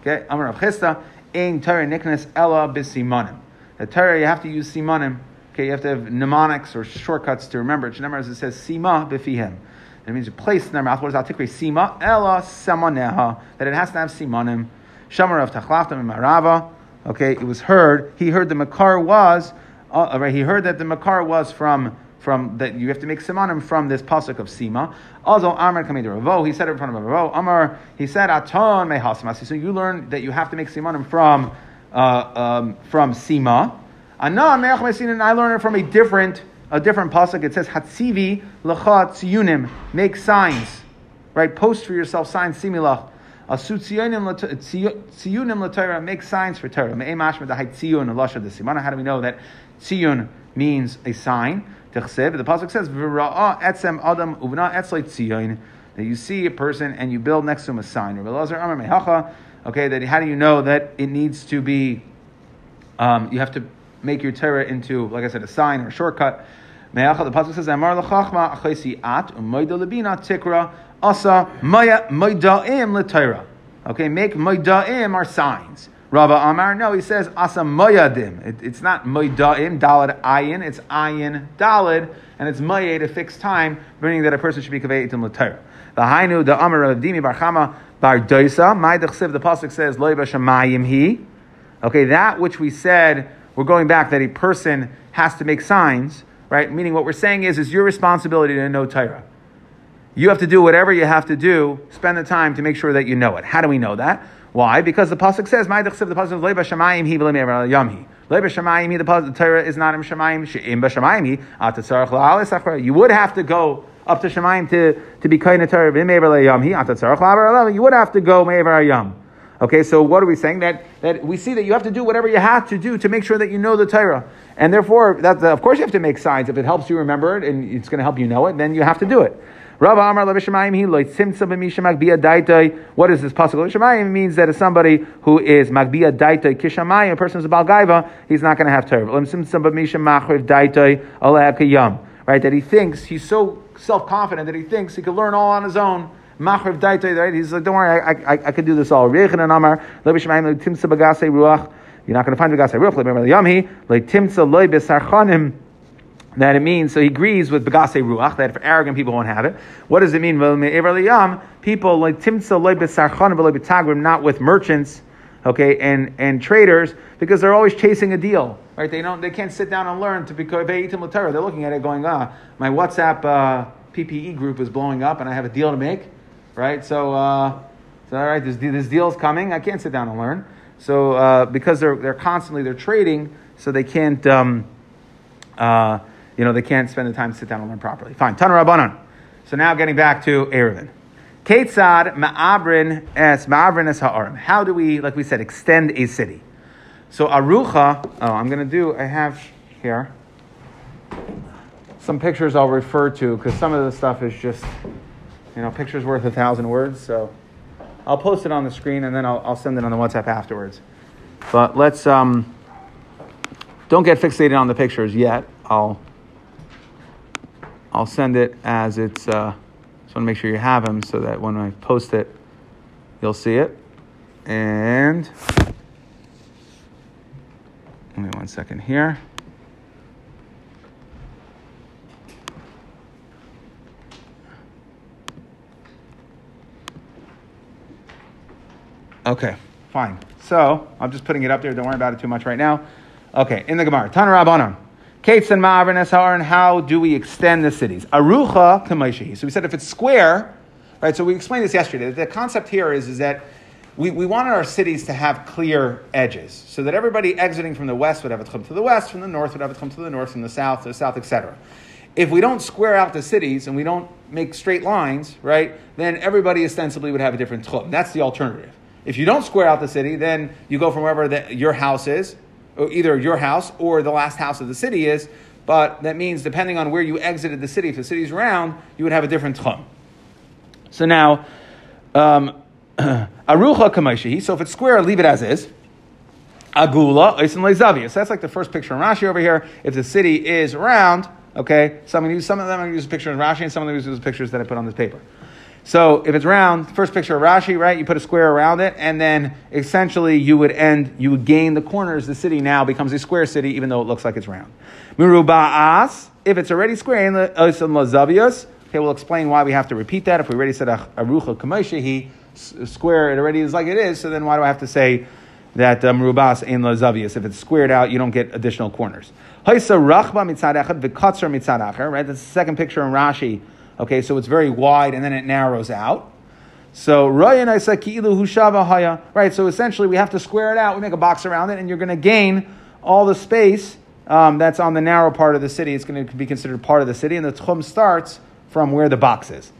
Okay, Amar Rav Chisda, ein Torah niknes ella bisimanim. The Torah, you have to use simanim. Okay, you have to have mnemonics or shortcuts to remember it. As it says, sima bifihem. That means you place in their mouth. What does Atikri? Sima ella samaneha. That it has to have simanim. Shamar of Tachlaftam and Marava. Okay, it was heard. He heard the Makar was, uh, right, he heard that the Makar was from from that you have to make simanim from this pasuk of sima. Also, Amar coming to Ravo, he said it in front of Ravo. Amar, he said aton mehasimasi. So you learn that you have to make simanim from uh, um, from sima. Anan and I learned it from a different a different pasuk. It says hatzivi lechat tziyunim. Make signs, right? Post for yourself signs similach. Tziyunim l'Torah, make signs for Torah. How do we know that tziyun means a sign? The pasuk says, etzem adam uvna that you see a person and you build next to him a sign. Okay, that how do you know that it needs to be? Um, you have to make your Torah into, like I said, a sign or a shortcut. The pasuk says, "Amar lechachma achaysi at umayda lebina tikra asa maya maydaim l'Torah." Okay, make maydaim are signs. Rava Amar, no, he says asa moyadim. It, it's not moyadim, dalad ayin, it's ayin dalad, and it's mayed, a fixed time, meaning that a person should be kaveh itim l'tayr. The hainu, the Amar of Dimi bar Chama bar doisa, my the pasuk says loy b'shamayim he. Okay, that which we said, we're going back that a person has to make signs, right? Meaning what we're saying is, is your responsibility to know Torah. You have to do whatever you have to do, spend the time to make sure that you know it. How do we know that? Why? Because the pasuk says, "My the pasuk yamhi." Leiba shamayim he the Torah is not in she'im You would have to go up to shamayim to to be of Torah You would have to go mever yam. Okay, so what are we saying? That that we see that you have to do whatever you have to do to make sure that you know the Torah, and therefore that of course you have to make signs. If it helps you remember it and it's going to help you know it, then you have to do it. Rav Amar Levishamayim he loy tzimtza b'misha magbia daitai. What is this possible? Levishamayim means that it's somebody who is magbia daitai kishamayim. A person who's a balgaiva, he's not going to have Torah. Lim tzimtza b'misha machriv daitai aleh Right, that he thinks he's so self confident that he thinks he could learn all on his own. Machriv daitai. Right, he's like, don't worry, I, I, I could do this all. Rechin and Amar Levishamayim tzimtza b'gasei ruach. You're not going to find the gasei ruach. The yamhi loy b'sarchanim that it means, so he agrees with Begase Ruach, that for arrogant people won't have it. What does it mean? People like betagrim, not with merchants, okay, and, and traders, because they're always chasing a deal, right? They don't, they can't sit down and learn to become They're looking at it going, ah, my WhatsApp uh, PPE group is blowing up and I have a deal to make, right? So, uh, so all right, this, this deal's coming, I can't sit down and learn. So, uh, because they're, they're constantly, they're trading, so they can't, um, uh, you know, they can't spend the time to sit down and learn properly. Fine. Tana Rabbanon. So now getting back to Eruvin. Ketzad ma'abrin es ma'abrin es ha'arim. How do we, like we said, extend a city? So Arucha, oh, I'm going to do, I have here some pictures I'll refer to because some of the stuff is just, you know, pictures worth a thousand words. So I'll post it on the screen and then I'll, I'll send it on the WhatsApp afterwards. But let's, um, don't get fixated on the pictures yet. I'll I'll send it as it's. Uh, just want to make sure you have them so that when I post it, you'll see it. And give me one second here. Okay, fine. So I'm just putting it up there. Don't worry about it too much right now. Okay, in the Gemara. Tanarabanan. Kates and Ma'av and how do we extend the cities? Arucha Kamaishi. So we said if it's square, right? So we explained this yesterday. The concept here is, is that we, we wanted our cities to have clear edges so that everybody exiting from the west would have it come to the west, from the north would have it come to the north, from the south to the south, etc. If we don't square out the cities and we don't make straight lines, right, then everybody ostensibly would have a different tchum. That's the alternative. If you don't square out the city, then you go from wherever the, your house is, either your house or the last house of the city is, but that means depending on where you exited the city, if the city's round, you would have a different tchum. So now, um, Arucha. So if it's square, leave it as is. Agula, Oisin Lezavius. So that's like the first picture in Rashi over here. If the city is round, okay, so I'm going to use some of them. I'm going to use pictures in Rashi, and some of them use the pictures that I put on this paper. So if it's round, first picture of Rashi, right? You put a square around it, and then essentially you would end, you would gain the corners. The city now becomes a square city, even though it looks like it's round. Muruba'as, if it's already square. Okay, we'll explain why we have to repeat that. If we already said Arucha Kamaishi, square, it already is like it is, so then why do I have to say that um, Rubas in Lazavius? If it's squared out, you don't get additional corners. Haisa Rachba mitzad echad v'katzer mitzad acher, right? That's the second picture in Rashi. Okay, so it's very wide and then it narrows out. So Hushava Haya, right? So essentially we have to square it out. We make a box around it, and you're going to gain all the space um, that's on the narrow part of the city. It's going to be considered part of the city, and the tchum starts from where the box is.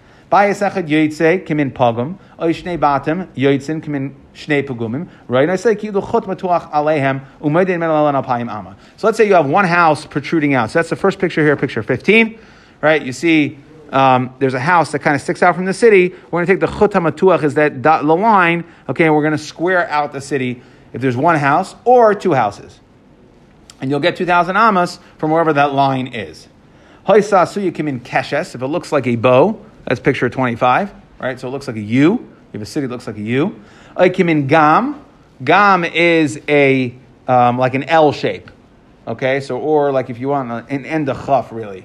So let's say you have one house protruding out. So that's the first picture here, picture 15. Right? You see um, there's a house that kind of sticks out from the city. We're going to take the chut matuach is that dot, the line, okay, and we're going to square out the city if there's one house or two houses. And you'll get 2,000 amas from wherever that line is. Hoysasuya kimin keshes, if it looks like a bow, that's picture 25, right? So it looks like a U. If a city looks like a U. Aikim Gam. Gam is a um, like an L shape. Okay, so or like if you want an end of chaf really,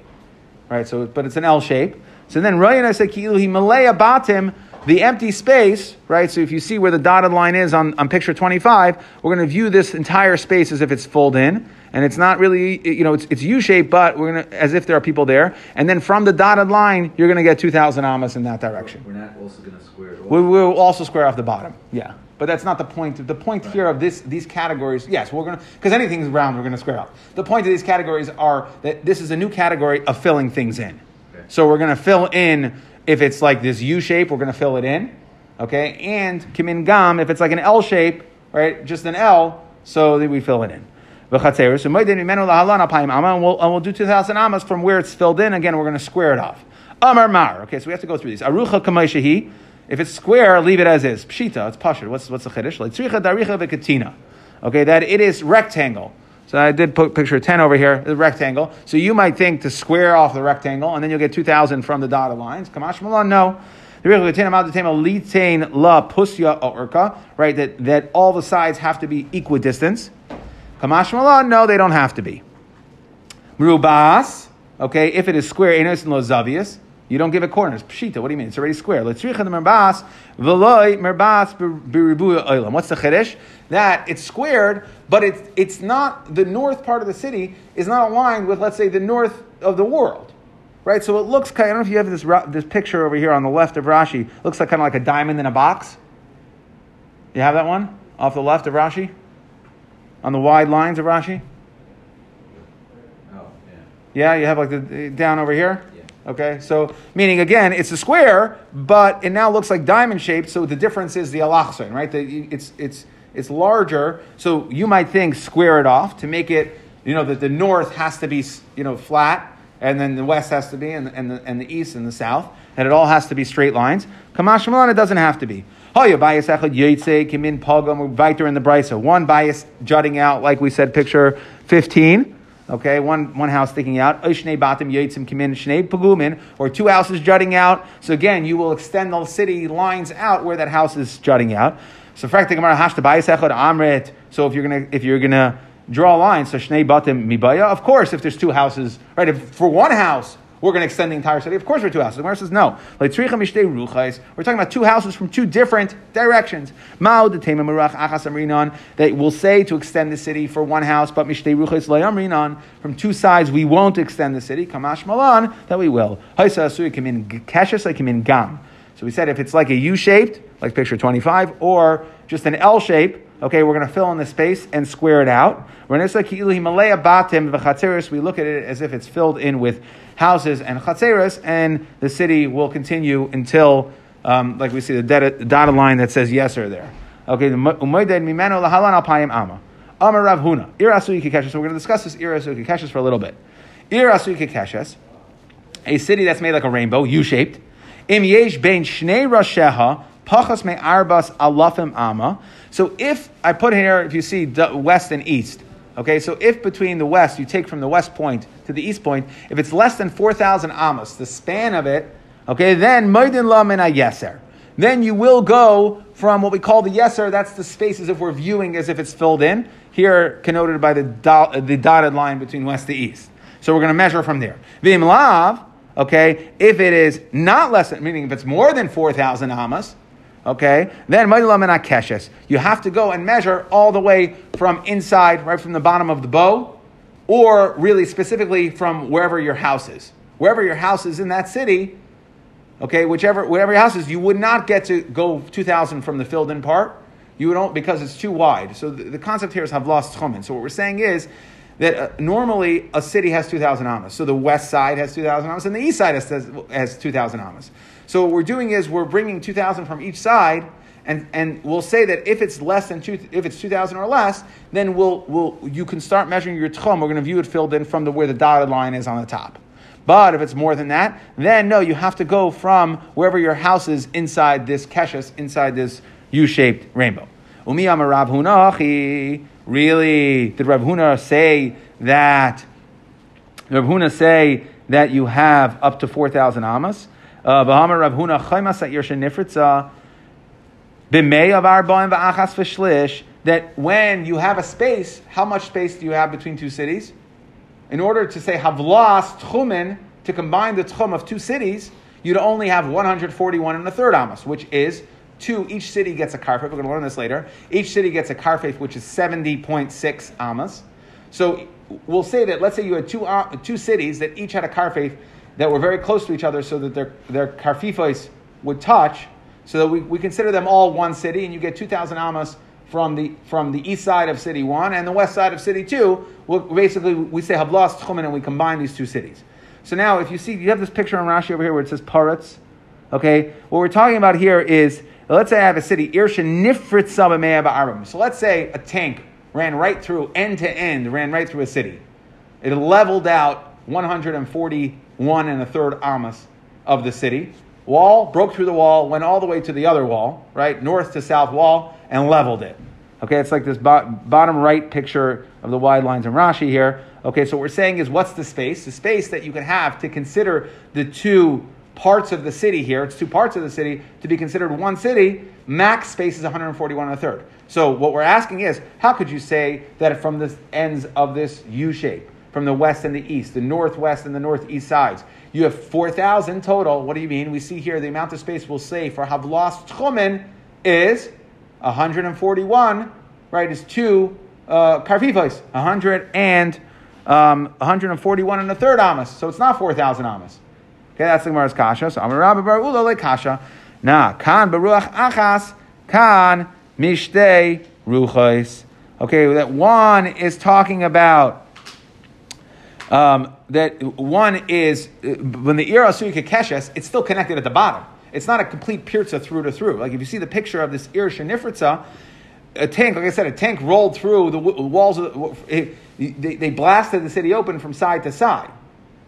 right? So but it's an L shape. So then Ryan I said Ki'ilu Malaya Batim, the empty space, right? So if you see where the dotted line is on, on picture 25, we're going to view this entire space as if it's filled in and it's not really, you know, it's, it's U-shaped, but we're gonna, as if there are people there. And then from the dotted line, you're gonna get 2,000 amas in that direction. We're not also gonna square it off. We will also square off the bottom, yeah. But that's not the point. The point right. here of this, these categories, yes, we're gonna, because anything's round, we're gonna square out. The point of these categories are that this is a new category of filling things in. Okay. So we're gonna fill in, if it's like this U shape, we're gonna fill it in, okay? And kimin gam, if it's like an L shape, right, just an L, so that we fill it in. And we'll, and we'll do 2,000 amas from where it's filled in. Again, we're going to square it off. Amar Mar. Okay, so we have to go through these. Arucha Kamaishahi. If it's square, leave it as is. Pshita, it's pashut. What's, what's the chiddush? Like daricha v'katina. Okay, that it is rectangle. So I did put picture 10 over here, the rectangle. So you might think to square off the rectangle, and then you'll get 2,000 from the dotted lines. Kamash Malon, no. Right, that, that all the sides have to be equidistant. Kamash Malon, no, they don't have to be. Rubas, okay, if it is square, enos and lozavius, you don't give it corners. Pshita, what do you mean? It's already square. Let's merbas, veloy merbas oilam. What's the chiddush? That it's squared, but it's, it's not, the north part of the city is not aligned with, let's say, the north of the world. Right? So it looks kind of, I don't know if you have this, this picture over here on the left of Rashi. It looks like kind of like a diamond in a box. You have that one? Off the left of Rashi? on the wide lines of Rashi? Oh, yeah. Yeah, you have like the down over here? Okay, so meaning again, it's a square, but it now looks like diamond shaped, so the difference is the alachson, right? The, it's, it's, it's larger, so you might think square it off to make it, you know, that the north has to be, you know, flat, and then the west has to be, and, and, the, and the east and the south, and it all has to be straight lines. Kamash Malan, it doesn't have to be. One bias jutting out, like we said, picture fifteen. Okay, one, one house sticking out. Oishnei batim yoitzim kimin shnei pagumin, or two houses jutting out. So again, you will extend the city lines out where that house is jutting out. So frakta gemara hashta bias echad amrit. So if you're gonna if you're gonna draw a line, so shnei batim mibaya. Of course, if there's two houses, right? If for one house we're going to extend the entire city. Of course, we're two houses. The Gemara says no. We're talking about two houses from two different directions. That will say to extend the city for one house, but. From two sides, we won't extend the city. Kamash malan that we will. So we said if it's like a U shaped, like picture twenty five, or just an L shape Okay, we're going to fill in the space and square it out. We look at it as if it's filled in with houses and chatzeres, and the city will continue until, um, like we see the dotted line that says yeser there. Okay, Amar Rav Huna. Irasu Kikeshes. So we're going to discuss this Irasu Kikeshes for a little bit. Irasu Kikeshes, a city that's made like a rainbow, U-shaped. Im yesh bein shnei rasheha pachas me arbas alafim ama. So if I put here, if you see west and east, okay, so if between the west, you take from the west point to the east point, if it's less than 4,000 amos, the span of it, okay, then moidin la min yeser. Then you will go from what we call the yeser, that's the space as if we're viewing as if it's filled in, here connoted by the, do, the dotted line between west to east. So we're going to measure from there. Vim lav, okay, if it is not less than, meaning if it's more than 4,000 amos, okay, then keshes. You have to go and measure all the way from inside, right from the bottom of the bow, or really specifically from wherever your house is. Wherever your house is in that city, okay, whichever wherever your house is, you would not get to go 2,000 from the filled in part. You don't because it's too wide. So the, the concept here is have lost chomin. So what we're saying is that uh, normally a city has 2,000 amas. So the west side has 2,000 amas and the east side has, has 2,000 amas. So what we're doing is we're bringing 2,000 from each side, and, and we'll say that if it's less than two, if it's 2,000 or less, then we'll, we'll, you can start measuring your tchum. We're going to view it filled in from the, where the dotted line is on the top. But if it's more than that, then no, you have to go from wherever your house is inside this keshes, inside this U-shaped rainbow. Umi Rav Huna, really, did Rav Huna say that, Rav Huna say that you have up to 4,000 amas? V'hamar Rav Huna chaymas at Yersha Nifritza b'mei of arba'im v'achas v'shlish that when you have a space, how much space do you have between two cities? In order to say havlas tchumen, to combine the tchum of two cities, you'd only have 141 and a third amos, which is two, each city gets a karfef. We're going to learn this later. Each city gets a karfef, which is 70.6 amos. So we'll say that, let's say you had two, uh, two cities that each had a karfef that were very close to each other so that their, their karfifos would touch, so that we, we consider them all one city, and you get 2,000 amas from the, from the east side of city one and the west side of city two. We'll, basically, we say Havlas Tchumen and we combine these two cities. So now, if you see, you have this picture on Rashi over here where it says Paratz. Okay, what we're talking about here is let's say I have a city, Irshan Nifritzabameabah. So let's say a tank ran right through, end to end, ran right through a city. It leveled out 140 one and a third amas of the city. Wall, broke through the wall, went all the way to the other wall, right, north to south wall, and leveled it. Okay, it's like this bo- bottom right picture of the wide lines in Rashi here. Okay, so what we're saying is what's the space? The space that you can have to consider the two parts of the city here, it's two parts of the city, to be considered one city, max space is 141 and a third. So what we're asking is, how could you say that from the ends of this U shape, from the west and the east, the northwest and the northeast sides. You have 4,000 total. What do you mean? We see here the amount of space we'll say for Havlas Tchumen is 141, right? Is two uh, Karfifos, 100 and um, 141 and a third Amos. So it's not 4,000 Amos. Okay, that's the Gemara's Kasha. So Amar Rabbi Bar Ula Kasha. Nah, Kan Baruch Achas, Kan Mishtei Ruchos. Okay, that one is talking about um, that one is uh, when the ir asuyika keshes, it's still connected at the bottom. It's not a complete pirza through to through. Like if you see the picture of this ir shenifritza, a tank, like I said, a tank rolled through the walls of the, they, they blasted the city open from side to side.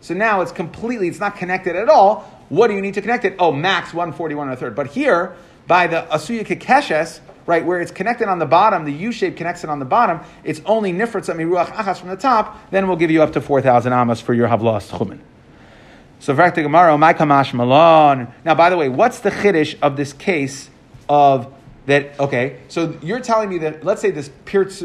So now it's completely, it's not connected at all. What do you need to connect it? Oh, max 141 and a third. But here, by the Asuya Kekeshes, right, where it's connected on the bottom, the U shape connects it on the bottom, it's only nifritza miruach achas from the top, then we'll give you up to 4,000 amas for your havlas chumin. So, Vrakta Gemara, my kamash malon. Now, by the way, what's the chiddush of this case of that? Okay, so you're telling me that let's say this.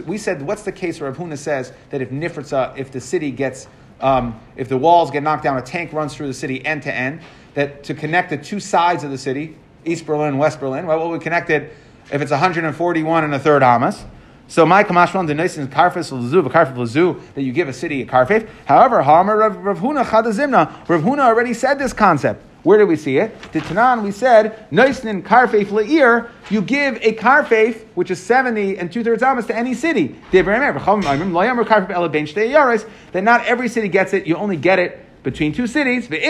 We said what's the case where Rav Huna says that if nifritza, if the city gets um, if the walls get knocked down, a tank runs through the city end to end. That to connect the two sides of the city, East Berlin, and West Berlin, right? What we connected if it's 141 and a third amas. So my kamashwan denoisin karfis lazu v'karfif lazu that you give a city a karfif. However, Hamer Rav Huna chadazimna. Rav Huna already said this concept. Where did we see it? To Tanan, we said noisin karfif leir. You give a karfif, which is 70 and two thirds amas, to any city. That not every city gets it. You only get it between two cities. How did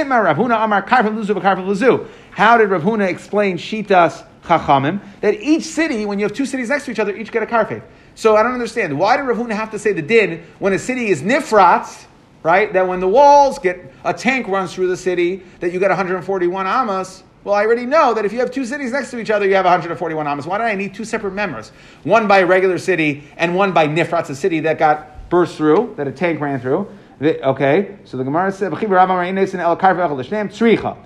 Rav Huna explain shitas chachamim that each city, when you have two cities next to each other, each get a karfif? So I don't understand. Why did Rav Huna have to say the din when a city is nifratz, right? That when the walls get, a tank runs through the city, that you get 141 amas. Well, I already know that if you have two cities next to each other, you have 141 amas. Why do I need two separate members? One by a regular city and one by nifratz, a city that got burst through, that a tank ran through. The- okay, so the Gemara says, the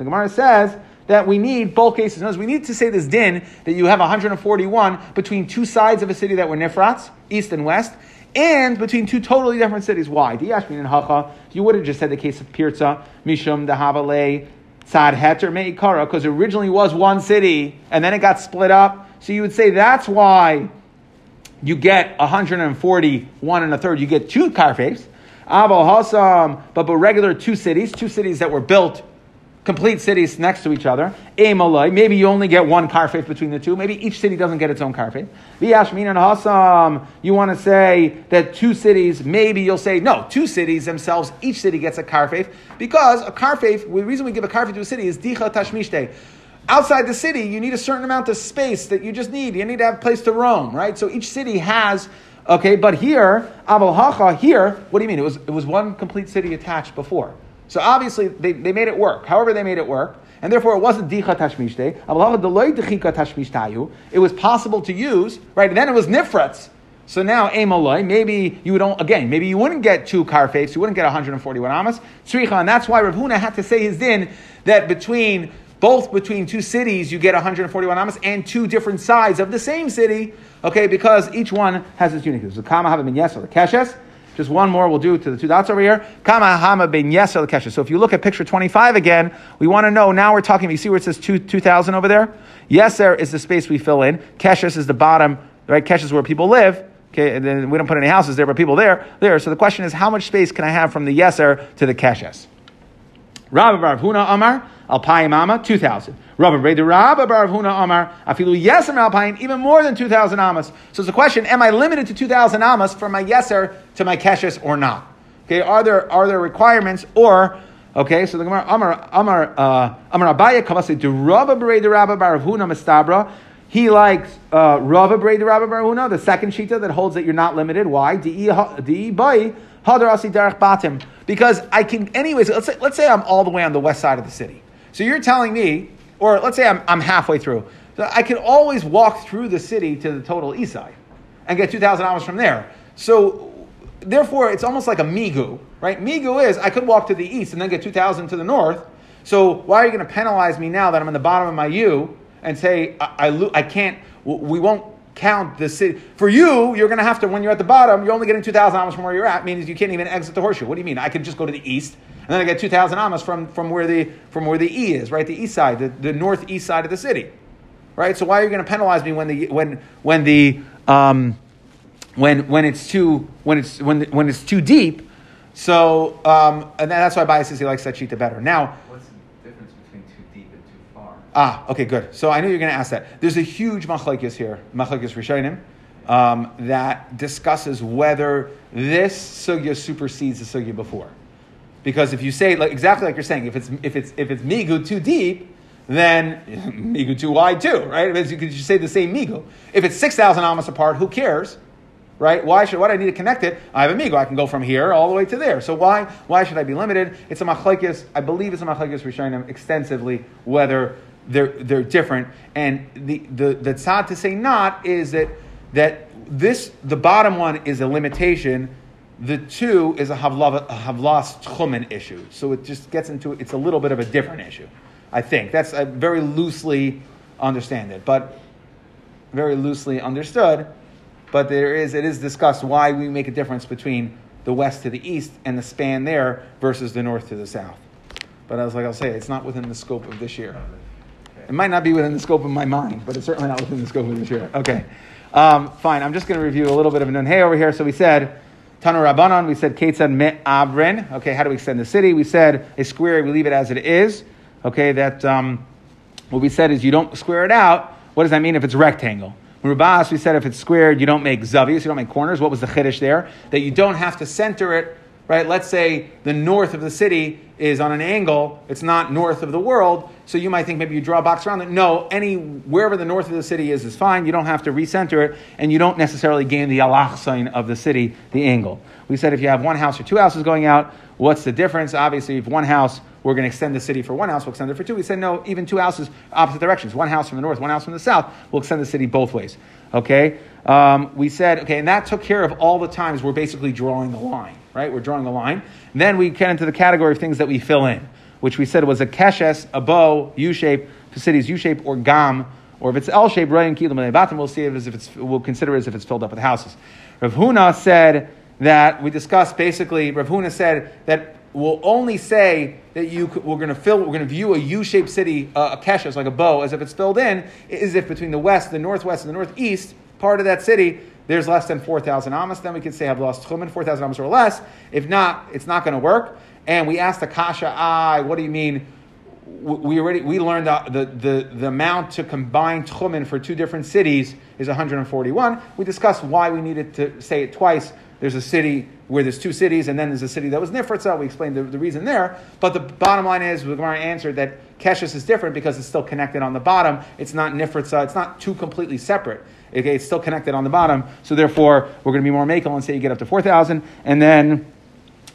Gemara says that we need both cases. Notice we need to say this din that you have 141 between two sides of a city that were nifrats, east and west, and between two totally different cities. Why? Diyashmin and Hacha, you would have just said the case of Pirza, Mishum, Dahavale, Tzad Heter, Meikara, because originally was one city and then it got split up. So you would say that's why you get 141 and a third, you get two karfes. Aval Hasam, but but regular two cities, two cities that were built, complete cities next to each other. Maybe you only get one karfet between the two. Maybe each city doesn't get its own karfet. V'yashmin and Hasam, you want to say that two cities, maybe you'll say, no, two cities themselves, each city gets a karfet, because a karfet, the reason we give a karfet to a city is dicha tashmishte. Outside the city, you need a certain amount of space that you just need. You need to have a place to roam, right? So each city has Okay, but here, Abel Hacha, here, what do you mean? It was, it was one complete city attached before. So obviously, they, they made it work. However, they made it work. And therefore, it wasn't dicha tashmishte. It was possible to use, right? And then it was nifrats. So now, Amaloi, maybe you don't again, maybe you wouldn't get two karfes, you wouldn't get 141 amas. Tzricha, and that's why Rav Huna had to say his din that between both between two cities you get 141 amas and two different sides of the same city, okay, because each one has its uniqueness. So kama hava ben yeser keshes. Just one more we'll do to the two dots over here. Kama hama ben yeser keshes. So if you look at picture 25 again, we want to know, now we're talking, you see where it says two, 2,000 over there? Yeser is the space we fill in. Keshes is the bottom, right? Keshes is where people live. Okay, and then we don't put any houses there, but people there, there. So the question is, how much space can I have from the yeser to the keshes? Rabbi Bar Huna Amar, Alpayim Amma, 2,000. Rabbi Reda Rabbi Bar Huna Amar, Afilu Yeser Alpayim, even more than 2,000 Amas. So it's a question, am I limited to 2,000 Amas from my Yeser to my Keshes or not? Okay, are there, are there requirements or, okay, so the Gemara, Amar, Amar, uh, Amar Abaya Kavase, to Rabbi Reda Rabbi Bar Huna Mestabra, he likes uh, Rava Breda Rabbi Bar Huna, the second shita that holds that you're not limited. Why? Di bai hadar asi derech batim. Because I can, anyways. Let's say, let's say I'm all the way on the west side of the city. So you're telling me, or let's say I'm, I'm halfway through. So I can always walk through the city to the total east side and get two thousand dollars from there. So therefore, it's almost like a migu, right? Migu is I could walk to the east and then get two thousand to the north. So why are you going to penalize me now that I'm in the bottom of my U? and say, I, I, I can't, we won't count the city. For you, you're going to have to, when you're at the bottom, you're only getting 2,000 amas from where you're at, means you can't even exit the horseshoe. What do you mean? I could just go to the east, and then I get 2,000 amas from, from, where the, from where the E is, right? The east side, the, the northeast side of the city. Right? So why are you going to penalize me when the, when, when the, um, when, when it's too, when it's, when, when it's too deep? So, um, and that's why Bias says he likes that sheet better. Now, What's the difference between too deep and too far? Ah, okay, good. So I know you're going to ask that. There's a huge machlekes here, machlekes rishonim, um, that discusses whether this sugya supersedes the sugya before. Because if you say like exactly like you're saying, if it's if it's if it's migu too deep, then migu too wide too, right? Because you could just say the same migu. If it's six thousand amas apart, who cares? Right? Why should why do I need to connect it? I have a migo. I can go from here all the way to there. So why why should I be limited? It's a machlekes. I believe it's a machlekes rishonim extensively whether they're they're different. And the the the tzad to say not is that that this the bottom one is a limitation. The two is a havla- a havlas tchumen issue. So it just gets into it's a little bit of a different issue. I think that's I very loosely understand it, but very loosely understood. But there is it is discussed why we make a difference between the the west to the east and the span there versus the north to the south. But as like I'll say, it's not within the scope of this year. It might not be within the scope of my mind, but it's certainly not within the scope of this year. Okay, um, fine. I'm just going to review a little bit of hey over here. So we said Tanu Rabbanon. We said Ketzad Me Abrin. Okay, how do we extend the city? We said a square. We leave it as it is. Okay, that um, what we said is you don't square it out. What does that mean if it's rectangle? Rubas, we said if it's squared, you don't make zavias, you don't make corners. What was the chiddush there? That you don't have to center it, right? Let's say the north of the city is on an angle, it's not north of the world, so you might think maybe you draw a box around it. No, any wherever the north of the city is is fine. You don't have to recenter it, and you don't necessarily gain the alachson of the city, the angle. We said if you have one house or two houses going out, what's the difference? Obviously, if one house we're going to extend the city for one house, we'll extend it for two. We said no, even two houses, opposite directions. One house from the north, one house from the south. We'll extend the city both ways. Okay? Um, we said, okay, and that took care of all the times we're basically drawing the line, right? We're drawing a line. And then we get into the category of things that we fill in, which we said was a keshes, a bow, U shape, if U shape, or gam, or if it's L shape, Ryan Kilam bottom, we'll see it as if it's, we'll consider it as if it's filled up with houses. Rav Huna said that we discussed basically, Rav Huna said that we'll only say that you we're going to fill we're going to view a U-shaped city uh, a keshes like a bow as if it's filled in is if between the west, the northwest, and the northeast part of that city there's less than four thousand amos. Then we could say I've lost four thousand amos or less. If not, it's not going to work. And we asked the kasha, I what do you mean? We already we learned the, the, the, the amount to combine tchumen for two different cities is 141. We discussed why we needed to say it twice there's a city where there's two cities, and then there's a city that was Nifritza. We explained the, the reason there. But the bottom line is, the Gemara answered that Keshes is different because it's still connected on the bottom. It's not Nifritza. It's not two completely separate. Okay, it's still connected on the bottom. So therefore, we're going to be more makel and say you get up to 4,000. And then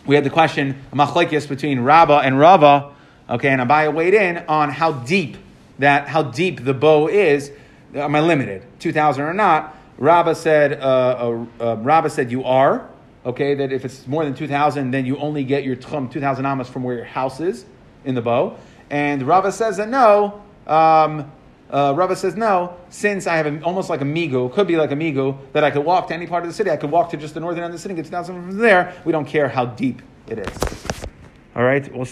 we had the question, machlekes between Rabba and Rava. Okay, and Abaya weighed in on how deep that, how deep the bow is. Am I limited? 2,000 or not? Rabba said, uh, uh, uh, said you are, okay, that if it's more than 2,000, then you only get your tchum, 2,000 amas from where your house is in the bow. And Rabba says that no, um, uh, Rabba says no, since I have a, almost like a migu, could be like a migu, that I could walk to any part of the city. I could walk to just the northern end of the city, get 2,000 from there. We don't care how deep it is. All right, we'll